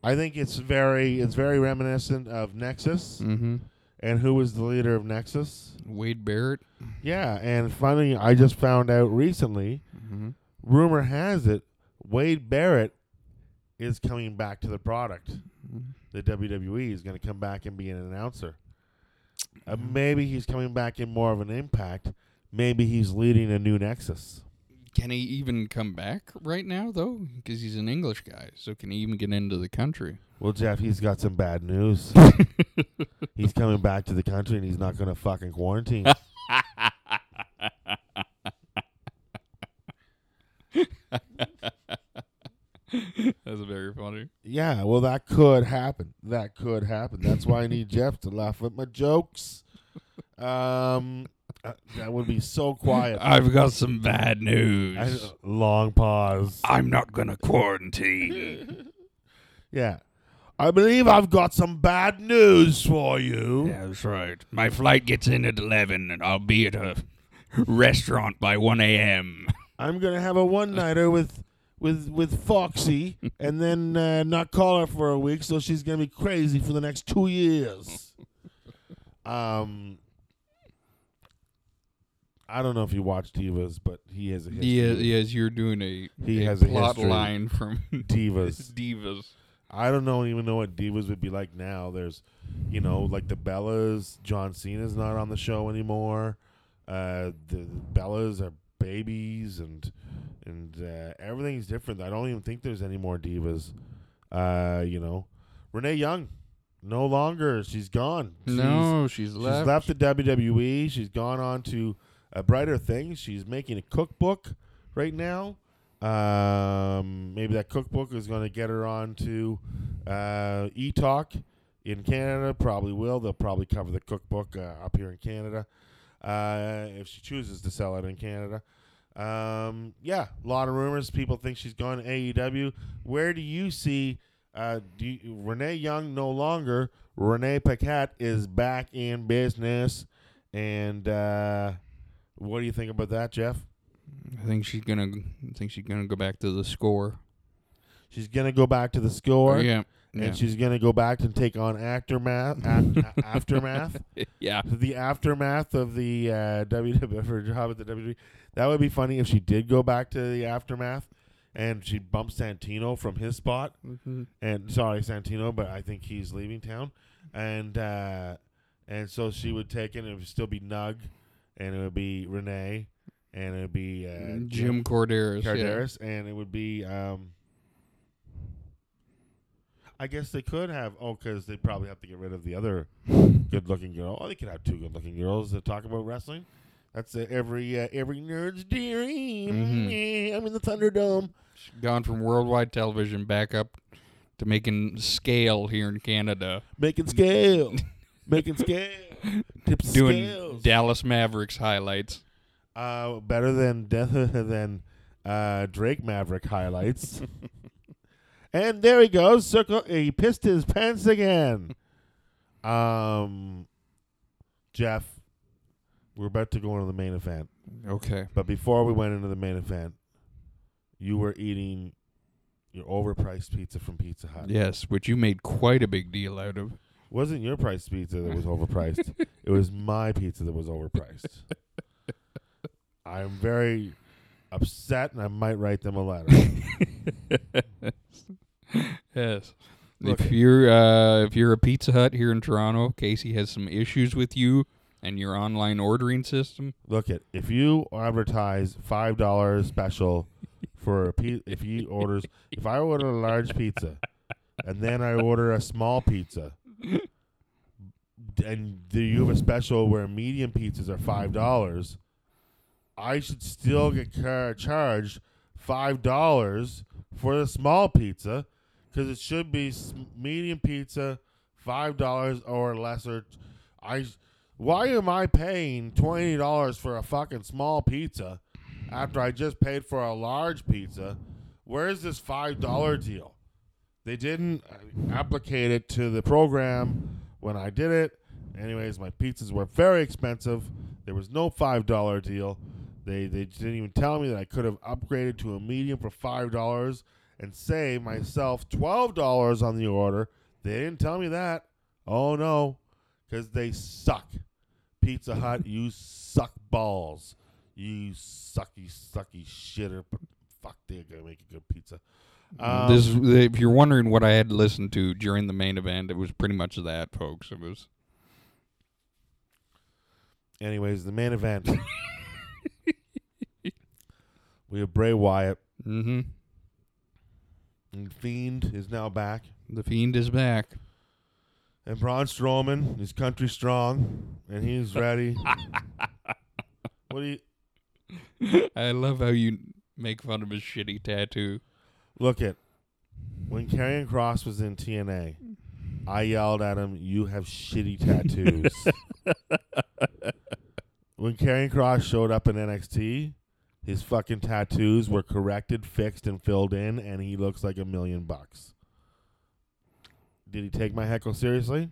Speaker 1: I think it's very it's very reminiscent of Nexus.
Speaker 2: Mm-hmm.
Speaker 1: And who was the leader of Nexus?
Speaker 2: Wade Barrett.
Speaker 1: Yeah, and funny, I just found out recently.
Speaker 2: Mm-hmm.
Speaker 1: Rumor has it Wade Barrett is coming back to the product. The WWE is going to come back and be an announcer. Uh, maybe he's coming back in more of an impact. Maybe he's leading a new Nexus.
Speaker 2: Can he even come back right now though? Because he's an English guy, so can he even get into the country?
Speaker 1: Well, Jeff, he's got some bad news. he's coming back to the country and he's not going to fucking quarantine.
Speaker 2: That's very funny.
Speaker 1: yeah, well, that could happen. That could happen. That's why I need Jeff to laugh at my jokes. Um, uh, that would be so quiet.
Speaker 2: I've got some bad news.
Speaker 1: I- long pause.
Speaker 2: I'm not gonna quarantine.
Speaker 1: Yeah. I believe I've got some bad news for you.
Speaker 2: Yeah, that's right. My flight gets in at 11, and I'll be at a restaurant by 1 a.m.
Speaker 1: I'm gonna have a one nighter with with with Foxy, and then uh, not call her for a week, so she's gonna be crazy for the next two years. Um, I don't know if you watch Divas, but he has a history.
Speaker 2: He has. you're doing a,
Speaker 1: He
Speaker 2: a
Speaker 1: has a
Speaker 2: plot
Speaker 1: history.
Speaker 2: line from
Speaker 1: Divas.
Speaker 2: Divas.
Speaker 1: I don't know even know what divas would be like now. There's, you know, like the Bellas. John Cena's not on the show anymore. Uh, the Bellas are babies, and and uh, everything's different. I don't even think there's any more divas. Uh, you know, Renee Young, no longer. She's gone. She's-
Speaker 2: no, she's left.
Speaker 1: She's
Speaker 2: left
Speaker 1: the WWE. She's gone on to uh, brighter thing. She's making a cookbook right now. Um, maybe that cookbook is going to get her on to uh, in Canada. Probably will. They'll probably cover the cookbook uh, up here in Canada uh, if she chooses to sell it in Canada. Um, yeah, a lot of rumors. People think she's going to AEW. Where do you see uh, do you, Renee Young no longer? Renee Paquette is back in business, and uh, what do you think about that, Jeff?
Speaker 2: I think she's gonna. I think she's gonna go back to the score.
Speaker 1: She's gonna go back to the score,
Speaker 2: yeah.
Speaker 1: and
Speaker 2: yeah.
Speaker 1: she's gonna go back and take on aftermath, a- aftermath,
Speaker 2: yeah.
Speaker 1: the aftermath of the uh, WWE her job at the WWE. That would be funny if she did go back to the aftermath, and she bumped Santino from his spot.
Speaker 2: Mm-hmm.
Speaker 1: and sorry Santino, but I think he's leaving town, and uh, and so she would take it. and It would still be Nug, and it would be Renee, and it would be uh,
Speaker 2: Jim Korderas. yeah.
Speaker 1: And it would be. Um, I guess they could have. Oh, because they probably have to get rid of the other good-looking girl. Oh, they could have two good-looking girls that talk about wrestling. That's uh, every uh, every nerd's dream.
Speaker 2: Mhm.
Speaker 1: Yeah, I'm in the Thunderdome.
Speaker 2: Gone from worldwide television back up to making scale here in Canada.
Speaker 1: Making scale. Making scale.
Speaker 2: Doing
Speaker 1: scales.
Speaker 2: Dallas Mavericks highlights.
Speaker 1: uh, better than death than uh, Drake Maverick highlights. and there he goes. Circle. He pissed his pants again. Um, Jeff, we're about to go into the main event,
Speaker 2: Okay.
Speaker 1: but before we went into the main event, you were eating your overpriced pizza from Pizza Hut.
Speaker 2: Yes, which you made quite a big deal out of.
Speaker 1: Wasn't your price pizza that was overpriced. it was my pizza that was overpriced. I'm very upset, and I might write them a letter.
Speaker 2: Yes.
Speaker 1: Look-
Speaker 2: if you're uh, if you're a Pizza Hut here in Toronto, Casey has some issues with you and your online ordering system.
Speaker 1: Look at if you advertise five dollars special for a pe- if he orders if I order a large pizza and then I order a small pizza and do you have a special where medium pizzas are five dollars, I should still get car- charged five dollars for the small pizza because it should be medium pizza five dollars or lesser. I why am I paying twenty dollars for a fucking small pizza after I just paid for a large pizza? Where's this five dollar deal? They didn't uh, applicate it to the program when I did it. Anyways, my pizzas were very expensive. There was no five dollar deal. They they didn't even tell me that I could have upgraded to a medium for five dollars and save myself twelve dollars on the order. They didn't tell me that. Oh no, because they suck. Pizza Hut, you suck balls. You sucky, sucky shitter. But fuck, they're gonna make a good pizza. Um,
Speaker 2: this, if you're wondering what I had to listen to during the main event, it was pretty much that, folks. It was
Speaker 1: anyways, the main event. we have Bray Wyatt,
Speaker 2: mm-hmm.
Speaker 1: and Fiend is now back,
Speaker 2: the fiend is back.
Speaker 1: and Braun Strowman is country strong, and he's ready. what do you
Speaker 2: I love how you make fun of his shitty tattoo.
Speaker 1: Look at? When Karrion Kross was in TNA, I yelled at him, "You have shitty tattoos." when Karrion Kross showed up in NXT, his fucking tattoos were corrected, fixed, and filled in, and he looks like a million bucks. Did he take my heckle seriously?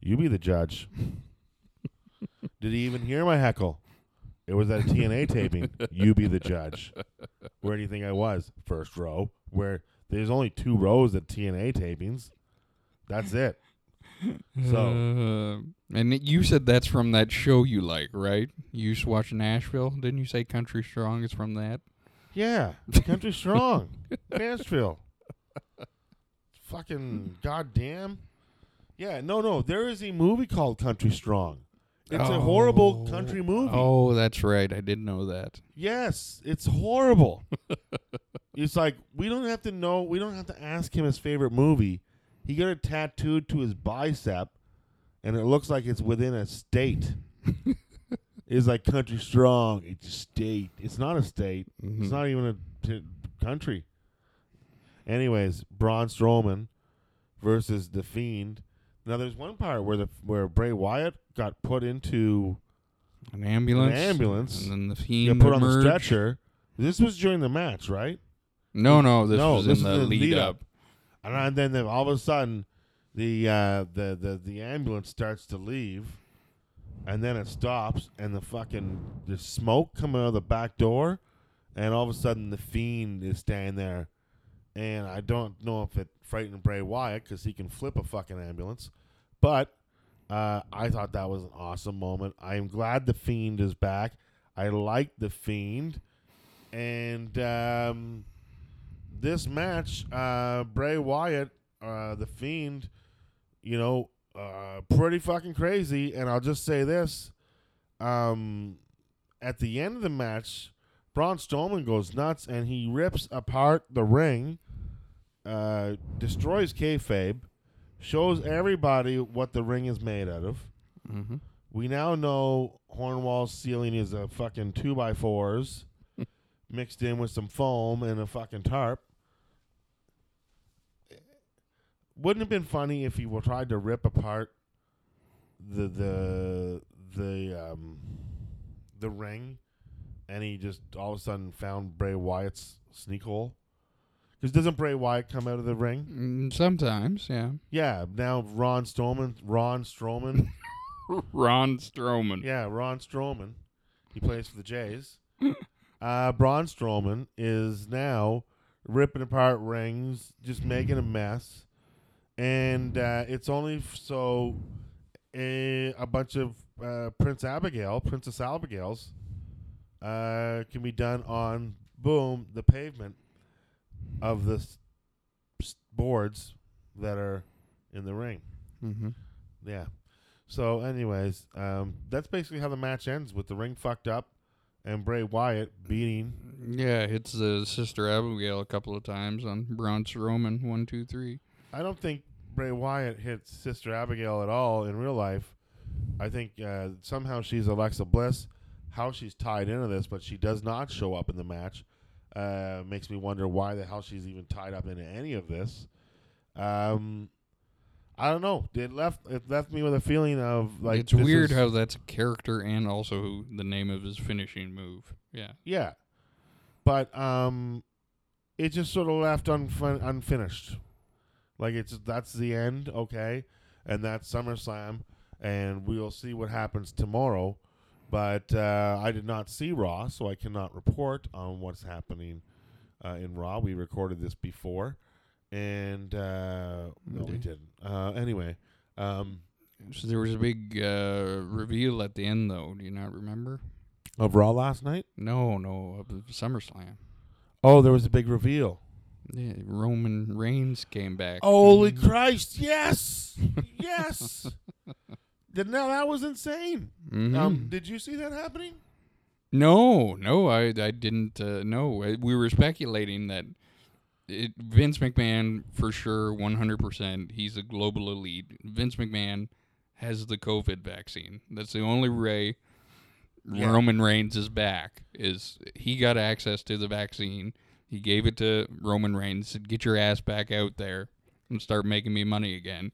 Speaker 1: You be the judge. Did he even hear my heckle? It was at a TNA taping. You be the judge. Where do you think I was? First row. Where there's only two rows at TNA tapings. That's it. So
Speaker 2: Uh, and you said that's from that show you like, right? You used to watch Nashville. Didn't you say Country Strong is from that?
Speaker 1: yeah, country strong, Nashville. fucking goddamn. Yeah, no, no. There is a movie called Country Strong. It's a horrible
Speaker 2: Oh.
Speaker 1: country movie.
Speaker 2: Oh, that's right. I didn't know that.
Speaker 1: Yes, it's horrible. it's like we don't have to know. We don't have to ask him his favorite movie. He got it tattooed to his bicep, and it looks like it's within a state. it's like country strong. It's a state. It's not a state.
Speaker 2: Mhm.
Speaker 1: It's not even a t- country. Anyways, Braun Strowman versus the Fiend. Now, there's one part where the where Bray Wyatt got put into
Speaker 2: An ambulance.
Speaker 1: ambulance.
Speaker 2: And then the
Speaker 1: got
Speaker 2: fiend
Speaker 1: put on the
Speaker 2: emerged.
Speaker 1: stretcher. This was during the match, right?
Speaker 2: No, no, this
Speaker 1: No,
Speaker 2: was
Speaker 1: this
Speaker 2: in
Speaker 1: is
Speaker 2: the
Speaker 1: the
Speaker 2: lead,
Speaker 1: lead
Speaker 2: up.
Speaker 1: up. And then then all of a sudden, the uh, the the the ambulance starts to leave, and then it stops, and the fucking the smoke coming out of the back door, and all of a sudden the fiend is standing there, and I don't know if it frightened Bray Wyatt because he can flip a fucking ambulance, but uh, I thought that was an awesome moment. I am glad the fiend is back. I like the fiend, and um, this match, uh, Bray Wyatt, uh, the Fiend, you know, uh, pretty fucking crazy. And I'll just say this: um, at the end of the match, Braun Strowman goes nuts and he rips apart the ring, uh, destroys kayfabe, shows everybody what the ring is made out of.
Speaker 2: Mm-hmm.
Speaker 1: We now know Hornwall's ceiling is a fucking two by fours mixed in with some foam and a fucking tarp. Wouldn't it have been funny if he were tried to rip apart the the the um the ring and he just all of a sudden found Bray Wyatt's sneak hole? Because doesn't Bray Wyatt come out of the ring?
Speaker 2: Mm, Sometimes, yeah.
Speaker 1: Yeah. Now Ron Strowman, Ron Strowman.
Speaker 2: Ron Strowman.
Speaker 1: Yeah, Ron Strowman. He plays for the Jays. uh, Braun Strowman is now ripping apart rings, just making a mess, and uh, it's only f- so a, a bunch of uh, Prince Abigail, Princess Abigail's, uh, can be done on boom the pavement of the s- s- boards that are in the ring.
Speaker 2: Mm-hmm.
Speaker 1: Yeah. So, anyways, um, that's basically how the match ends with the ring fucked up and Bray Wyatt beating.
Speaker 2: Yeah, hits the sister Abigail a couple of times on Braun Strowman. One, two, three.
Speaker 1: I don't think Bray Wyatt hits Sister Abigail at all in real life. I think uh, somehow she's Alexa Bliss. How she's tied into this, but she does not show up in the match. Uh, makes me wonder why the hell she's even tied up into any of this. Um, I don't know. It left it left me with a feeling of like
Speaker 2: it's weird how that's a character and also the name of his finishing move. Yeah.
Speaker 1: Yeah, but um, it just sort of left unfin- unfinished. Like it's that's the end, okay, and that's SummerSlam, and we'll see what happens tomorrow. But uh, I did not see Raw, so I cannot report on what's happening uh, in Raw. We recorded this before, and uh, no, we didn't. Uh, anyway, um,
Speaker 2: So there was a big uh, reveal at the end, though. Do you not remember?
Speaker 1: of Raw last night.
Speaker 2: No, no, of SummerSlam.
Speaker 1: Oh, there was a big reveal.
Speaker 2: Yeah, Roman Reigns came back.
Speaker 1: Holy
Speaker 2: Mhm.
Speaker 1: Christ! Yes, yes. Now that was insane.
Speaker 2: Mhm.
Speaker 1: Um, did you see that happening?
Speaker 2: no, no, I, I didn't uh, know. We were speculating that it, Vince McMahon, for sure, 100%, he's a global elite. Vince McMahon has the COVID vaccine. That's the only way
Speaker 1: Yeah.
Speaker 2: Roman Reigns is back. Is he got access to the vaccine? He gave it to Roman Reigns. Said, "Get your ass back out there and start making me money again."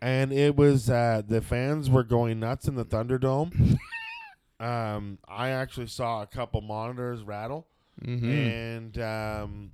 Speaker 1: And it was uh, the fans were going nuts in the Thunderdome. um, I actually saw a couple monitors rattle,
Speaker 2: Mm-hmm.
Speaker 1: and um,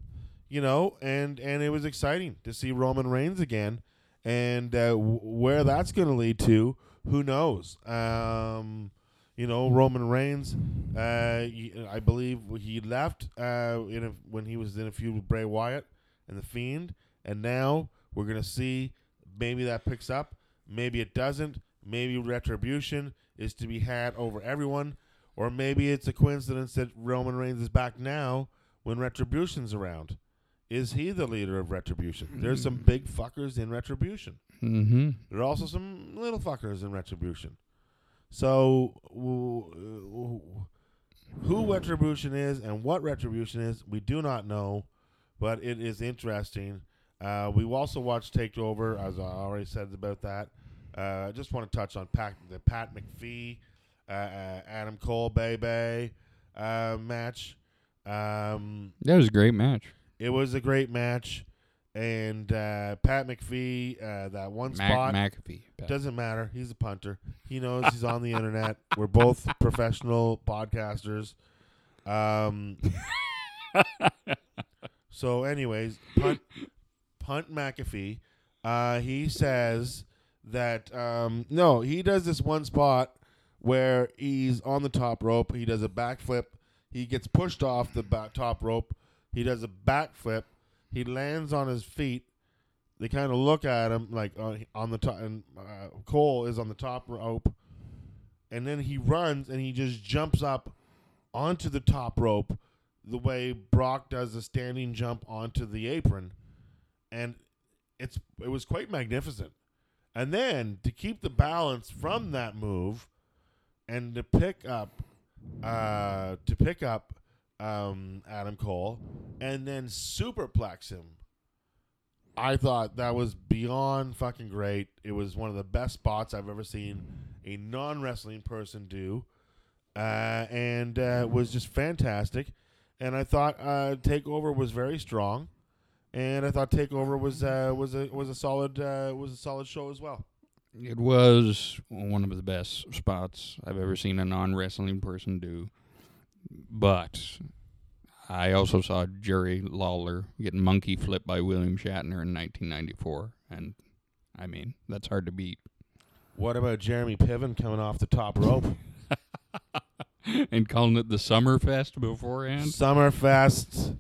Speaker 1: you know, and and it was exciting to see Roman Reigns again, and uh, w- where that's going to lead to, who knows? Um, you know, Roman Reigns, uh, y- I believe he left uh, in a, when he was in a feud with Bray Wyatt and the Fiend, and now we're going to see maybe that picks up, maybe it doesn't, maybe retribution is to be had over everyone, or maybe it's a coincidence that Roman Reigns is back now when retribution's around. is he the leader of Retribution? There's some big fuckers in Retribution.
Speaker 2: Mm-hmm.
Speaker 1: There are also some little fuckers in Retribution. So, who Retribution is and what Retribution is, we do not know, but it is interesting. Uh, we also watched Takeover, as I already said about that. Uh, I just want to touch on Pat, the Pat McPhee, uh, uh, Adam Cole, Bebe uh, match. Um,
Speaker 2: That was a great match.
Speaker 1: it was a great match, and uh, Pat McPhee, uh, that one spot.
Speaker 2: Mac- McAfee.
Speaker 1: Doesn't matter. He's a punter. He knows he's on the internet. We're both professional podcasters. Um. so, anyways, punt, punt McAfee. Uh, he says that um, no, he does this one spot where he's on the top rope. He does a backflip. He gets pushed off the top rope. He does a backflip. He lands on his feet they kind of look at him like on, on the top, and uh, Cole is on the top rope, and then he runs and he just jumps up onto the top rope, the way Brock does a standing jump onto the apron, and it's it was quite magnificent. And then to keep the balance from that move, and to pick up, uh, to pick up um, Adam Cole, and then superplex him I thought that was beyond fucking great. It was one of the best spots I've ever seen a non wrestling person do, uh, and uh, was just fantastic. And I thought uh, Takeover was very strong, and I thought Takeover was uh, was a was a solid uh, was a solid show as well.
Speaker 2: It was one of the best spots I've ever seen a non wrestling person do. But I also saw Jerry Lawler get monkey flipped by William Shatner in 1994. And, I mean, that's hard to beat.
Speaker 1: What about Jeremy Piven coming off the top rope?
Speaker 2: and calling it the Summerfest beforehand.
Speaker 1: Summerfest.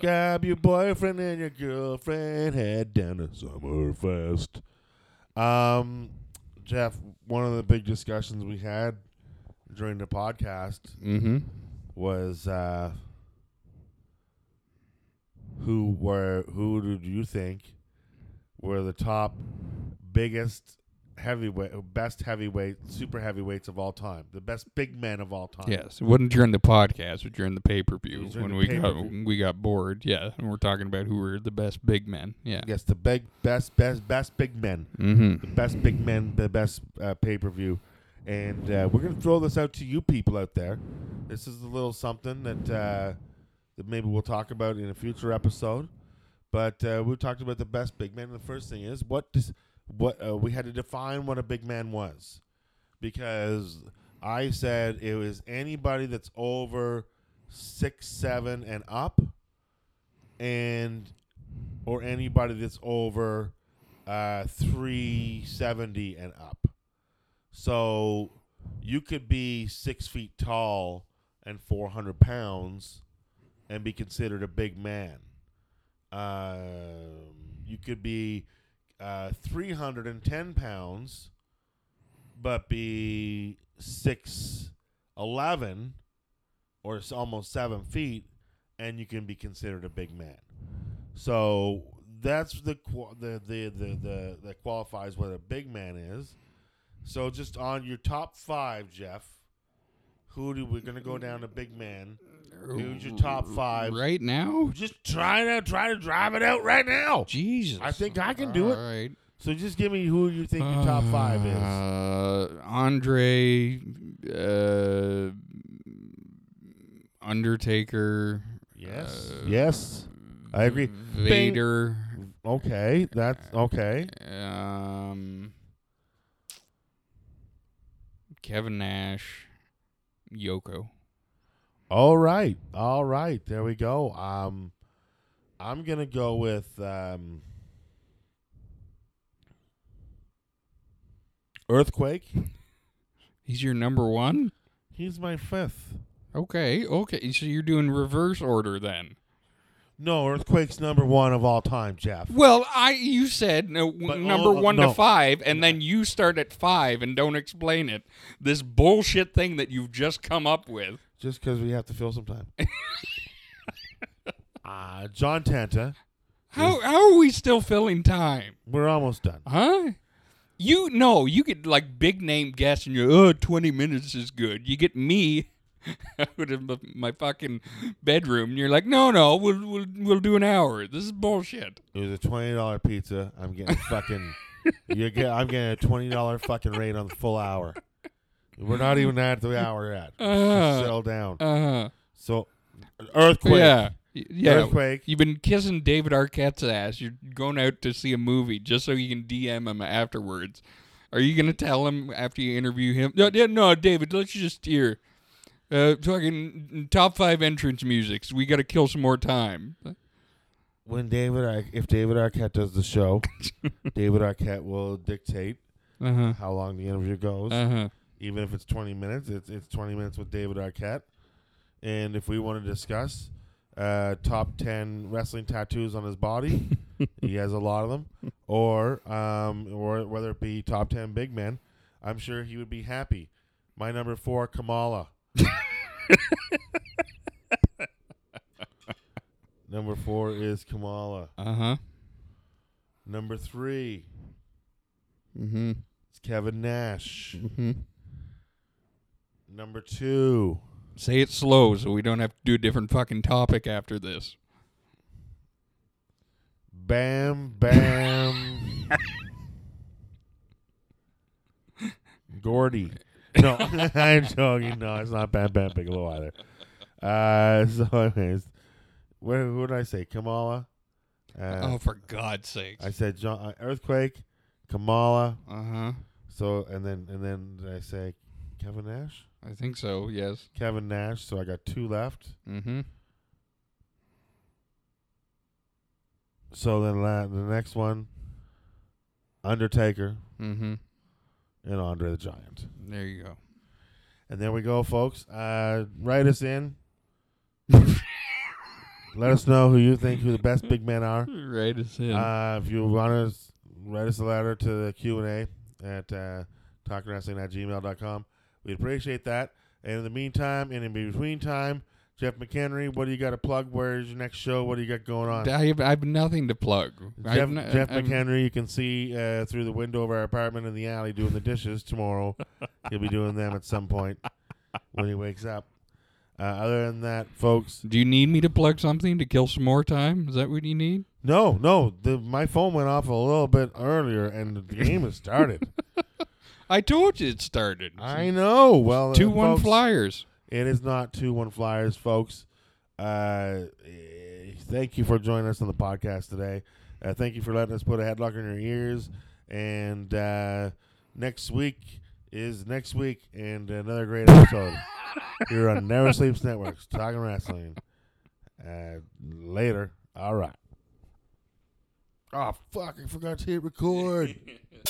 Speaker 1: Grab your boyfriend and your girlfriend, head down to Summerfest. Um, Jeff, one of the big discussions we had during the podcast
Speaker 2: Mm-hmm.
Speaker 1: was uh, who were who did you think were the top biggest heavyweight best heavyweight super heavyweights of all time the best big men of all time
Speaker 2: Yes, it wasn't during the podcast, but during the pay per view when we got we got bored. Yeah, and we're talking about who were the best big men. Yeah.
Speaker 1: yes the big best best best big men
Speaker 2: Mm-hmm.
Speaker 1: the best big men, the best uh, pay per view. And uh, we're gonna throw this out to you people out there. This is a little something that uh, that maybe we'll talk about in a future episode. But uh, we talked about the best big men. The first thing is what does what uh, we had to define what a big man was, because I said it was anybody that's over six seven and up, and or anybody that's over uh, 370 and up. So you could be six feet tall and 400 pounds and be considered a big man. Um, you could be uh, 310 pounds but be 6'11 or almost 7 feet and you can be considered a big man. So that's the the, the the the that qualifies what a big man is. So just on your top five, Jeff, who do we're gonna go down to big man? Who's your top five?
Speaker 2: right now?
Speaker 1: Just try to try to drive it out right now.
Speaker 2: Jesus,
Speaker 1: I think I can do it.
Speaker 2: All right.
Speaker 1: So just give me who you think your top five is.
Speaker 2: Uh, Andre, uh, Undertaker.
Speaker 1: Yes.
Speaker 2: uh,
Speaker 1: yes. I agree.
Speaker 2: Vader.
Speaker 1: Okay. That's okay.
Speaker 2: Um, Kevin Nash. Yoko.
Speaker 1: All right. All right. There we go. Um I'm gonna go with um Earthquake.
Speaker 2: He's your number one.
Speaker 1: He's my fifth.
Speaker 2: Okay, okay. So you're doing reverse order then.
Speaker 1: No, Earthquake's number one of all time, Jeff.
Speaker 2: Well, I you said no,
Speaker 1: But
Speaker 2: number one
Speaker 1: no.
Speaker 2: to five, and then you start at five and don't explain it. This bullshit thing that you've just come up with.
Speaker 1: Just because we have to fill some time. Uh, John Tenta.
Speaker 2: How how are we still filling time?
Speaker 1: We're almost done.
Speaker 2: Huh? You no, you get like big name guests and you're oh 20 minutes is good. You get me out of my- my fucking bedroom and you're like, no, no, we'll we'll we'll do an hour. This is bullshit.
Speaker 1: It was a twenty dollar pizza. I'm getting fucking. You get. I'm getting a twenty dollar fucking rate on the full hour. We're not even at the hour yet. Just
Speaker 2: Uh.
Speaker 1: settle down.
Speaker 2: Uh
Speaker 1: So, earthquake.
Speaker 2: yeah. Yeah.
Speaker 1: Earthquake.
Speaker 2: You've been kissing David Arquette's ass. You're going out to see a movie just so you can DM him afterwards. Are you gonna tell him after you interview him? No, yeah, no, David. Let's just hear. Uh, fucking top five entrance musics. We got to kill some more time.
Speaker 1: When David, Ar- if David Arquette does the show, David Arquette will dictate
Speaker 2: Uh huh.
Speaker 1: how long the interview goes.
Speaker 2: Uh huh.
Speaker 1: Even if it's twenty minutes, it's it's twenty minutes with David Arquette. And if we want to discuss uh, top ten wrestling tattoos on his body, he has a lot of them, or um, or whether it be top ten big men, I'm sure he would be happy. My number four, Kamala. number four is Kamala.
Speaker 2: Uh huh.
Speaker 1: Number three
Speaker 2: Mm-hmm.
Speaker 1: is Kevin Nash.
Speaker 2: Mm-hmm.
Speaker 1: Number two,
Speaker 2: Say it slow so we don't have to do a different fucking topic after this.
Speaker 1: Bam Bam Gordy. No, I'm joking. No, it's not Bam Bam Bigelow either. Uh, so, anyways, what, who did I say? Kamala. Uh,
Speaker 2: oh, for God's sake!
Speaker 1: I said John, uh, Earthquake, Kamala.
Speaker 2: Uh huh.
Speaker 1: So and then and then did I say Kevin Nash?
Speaker 2: I think so. Yes.
Speaker 1: Kevin Nash. So I got two left.
Speaker 2: Mm-hmm.
Speaker 1: So then la- the next one, Undertaker
Speaker 2: Mm-hmm.
Speaker 1: and Andre the Giant.
Speaker 2: There you go.
Speaker 1: And there we go, folks. Uh, write us in. Let us know who you think who the best big men are.
Speaker 2: Write us in.
Speaker 1: Uh, if you want to write us a letter to the Q and A at uh, talkwrestling at gmail.com. We'd appreciate that. And in the meantime, and in between time, Jeff McHenry, what do you got to plug? Where's your next show? What do you got going on?
Speaker 2: I have, I have nothing to plug.
Speaker 1: Jeff,
Speaker 2: no-
Speaker 1: Jeff McHenry, you can see uh, through the window of our apartment in the alley doing the dishes tomorrow. He'll be doing them at some point when he wakes up. Uh, other than that, folks,
Speaker 2: Do you need me to plug something to kill some more time? Is that what you need?
Speaker 1: no, no, the, my phone went off a little bit earlier and the game has started.
Speaker 2: I told you it started.
Speaker 1: I know. Well, uh,
Speaker 2: Two one
Speaker 1: folks,
Speaker 2: flyers.
Speaker 1: It is not two one flyers, folks. Uh, thank you for joining us on the podcast today. Uh, thank you for letting us put a headlock in your ears. And uh, next week is next week, and another great episode You're on Never Sleeps Networks, talking wrestling. Uh, later. All right. Oh fuck! I forgot to hit record.